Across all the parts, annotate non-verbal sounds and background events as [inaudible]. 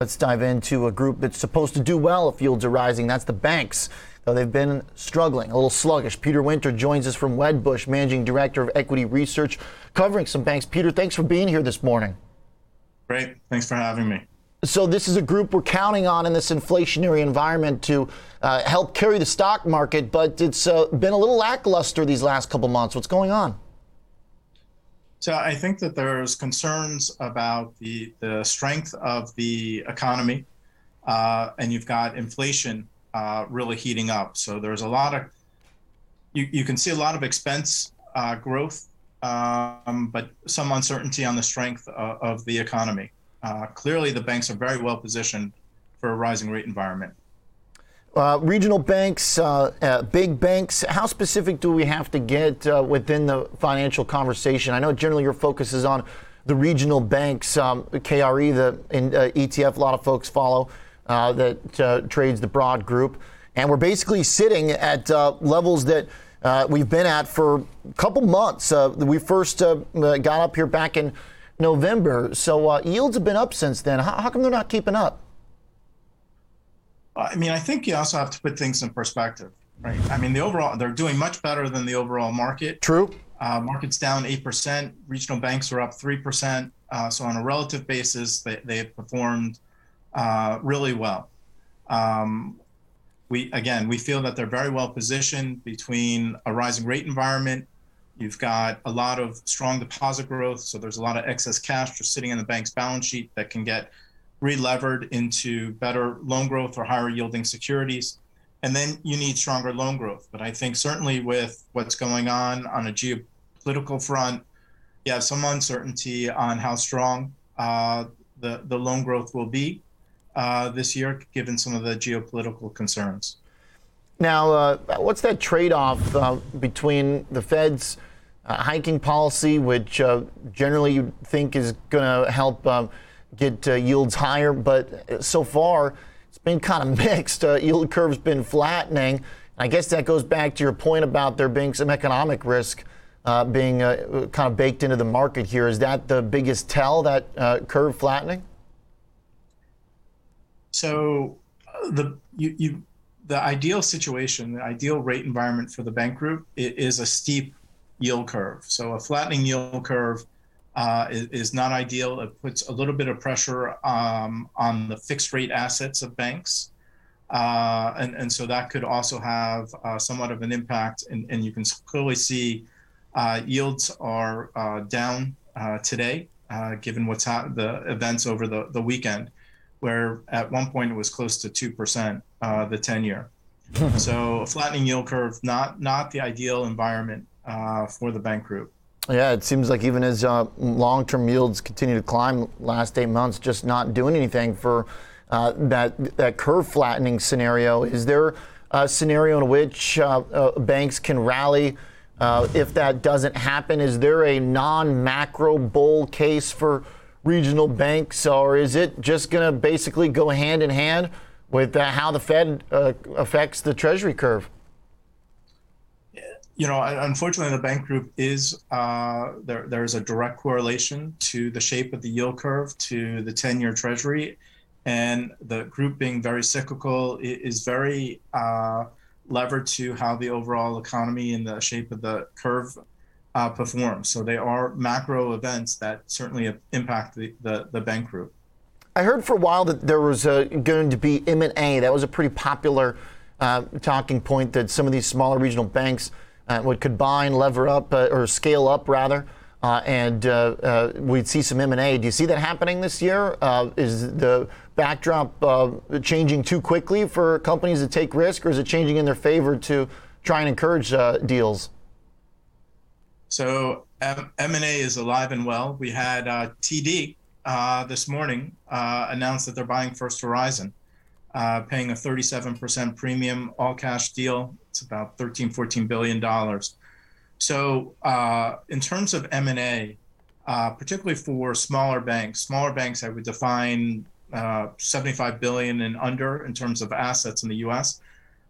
Let's dive into a group that's supposed to do well if yields are rising. That's the banks. Though they've been struggling, a little sluggish. Peter Winter joins us from Wedbush, Managing Director of Equity Research, covering some banks. Peter, thanks for being here this morning. Great. Thanks for having me. So, this is a group we're counting on in this inflationary environment to uh, help carry the stock market, but it's uh, been a little lackluster these last couple months. What's going on? So I think that there's concerns about the, the strength of the economy, uh, and you've got inflation uh, really heating up. So there's a lot of, you, you can see a lot of expense uh, growth, um, but some uncertainty on the strength of, of the economy. Uh, clearly, the banks are very well positioned for a rising rate environment. Uh, regional banks, uh, uh, big banks, how specific do we have to get uh, within the financial conversation? I know generally your focus is on the regional banks, um, KRE, the in, uh, ETF, a lot of folks follow uh, that trades the broad group. And we're basically sitting at levels that we've been at for a couple months. we first got up here back in November. So yields have been up since then. How, how come they're not keeping up? I mean, I think you also have to put things in perspective, right? I mean, the overall, they're doing much better than the overall market. True. Uh, market's down 8%, regional banks are up 3%. Uh, so, on a relative basis, they, they have performed uh, really well. Um, we Again, we feel that they're very well positioned between a rising rate environment. You've got a lot of strong deposit growth. So, there's a lot of excess cash just sitting in the bank's balance sheet that can get relevered into better loan growth or higher yielding securities. And then you need stronger loan growth. But I think certainly with what's going on on a geopolitical front, you have some uncertainty on how strong uh, the, the loan growth will be uh, this year, given some of the geopolitical concerns. Now, uh, what's that trade off uh, between the Fed's uh, hiking policy, which uh, generally you think is going to help? Get uh, yields higher, but so far it's been kind of [laughs] mixed. Uh, yield curve's been flattening. I guess that goes back to your point about there being some economic risk uh, being uh, kind of baked into the market here. Is that the biggest tell, that uh, curve flattening? So uh, the you, you the ideal situation, the ideal rate environment for the bank group is a steep yield curve. So a flattening yield curve uh, is, is, not ideal. It puts a little bit of pressure um, on the fixed rate assets of banks. Uh, and, and so that could also have uh, somewhat of an impact. And, and you can clearly see uh, yields are uh, down uh, today, given what's ha- the events over the, the weekend, where at one point it was close to 2%, the 10 year. [laughs] so a flattening yield curve, not, not the ideal environment for the bank group. Yeah, it seems like even as uh, long-term yields continue to climb last eight months, just not doing anything for uh, that that curve flattening scenario. Is there a scenario in which uh, uh banks can rally uh, if that doesn't happen? Is there a non-macro bull case for regional banks, or is it just going to basically go hand in hand with uh, how the Fed affects the Treasury curve? You know, unfortunately, the bank group is uh, there. There's a direct correlation to the shape of the yield curve to the 10-year Treasury, and the group being very cyclical is very uh, levered to how the overall economy and the shape of the curve uh, performs. So they are macro events that certainly impact the, the, the bank group. I heard for a while that there was going to be M&A. That was a pretty popular uh, talking point that some of these smaller regional banks uh, would combine, lever up, uh, or scale up rather, uh, and uh, uh, we'd see some M&A. Do you see that happening this year? Uh, is the backdrop changing too quickly for companies to take risk, or is it changing in their favor to try and encourage deals? So M- M&A is alive and well. We had TD this morning announce that they're buying First Horizon uh, paying a 37% premium, all cash deal. It's about 13, 14 billion dollars. So uh, in terms of M&A, uh, particularly for smaller banks, smaller banks I would define uh, 75 billion and under in terms of assets in the U.S.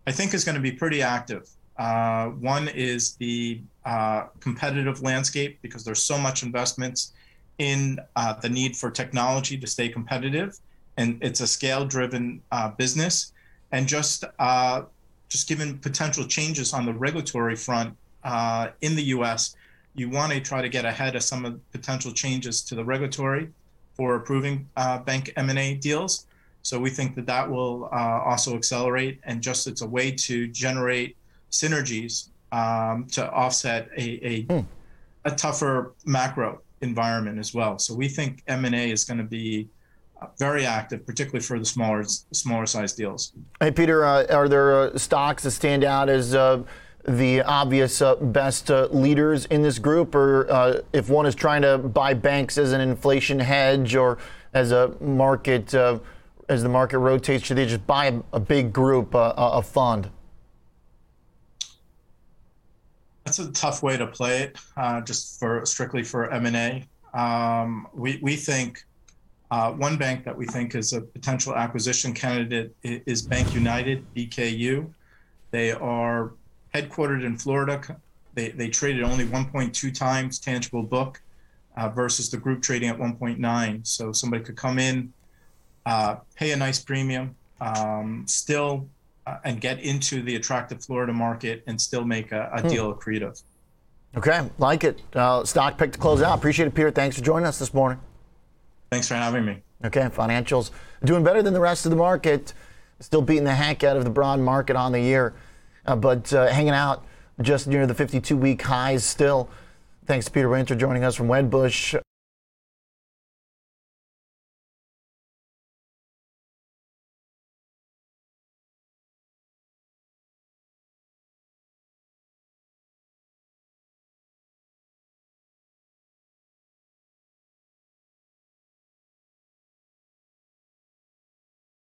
I think is going to be pretty active. Uh, one is the uh, competitive landscape because there's so much investments in the need for technology to stay competitive and it's a scale-driven uh, business, and just uh, just given potential changes on the regulatory front uh, in the U.S., you want to try to get ahead of some of the potential changes to the regulatory for approving uh, bank M&A deals. So we think that that will uh, also accelerate, and just it's a way to generate synergies um, to offset a, a, Hmm. a tougher macro environment as well. So we think M&A is going to be very active, particularly for the smaller smaller size deals. Hey, Peter, uh, are there uh, stocks that stand out as uh, the obvious uh, best uh, leaders in this group? Or uh, if one is trying to buy banks as an inflation hedge or as a market, uh, as the market rotates, should they just buy a, a big group, uh, a fund? That's a tough way to play it, uh, just for strictly for M and A. Um, we we think uh, one bank that we think is a potential acquisition candidate is Bank United (BKU). They are headquartered in Florida. They they traded only 1.2 times tangible book uh, versus the group trading at 1.9. So somebody could come in, uh, pay a nice premium, um, still uh, and get into the attractive Florida market and still make a, a deal accretive. Okay, like it. Uh, stock pick to close out. Appreciate it, Peter. Thanks for joining us this morning. Thanks for having me. Okay, financials doing better than the rest of the market. Still beating the heck out of the broad market on the year, uh, but uh, hanging out just near the 52 week highs still. Thanks to Peter Winter joining us from Wedbush.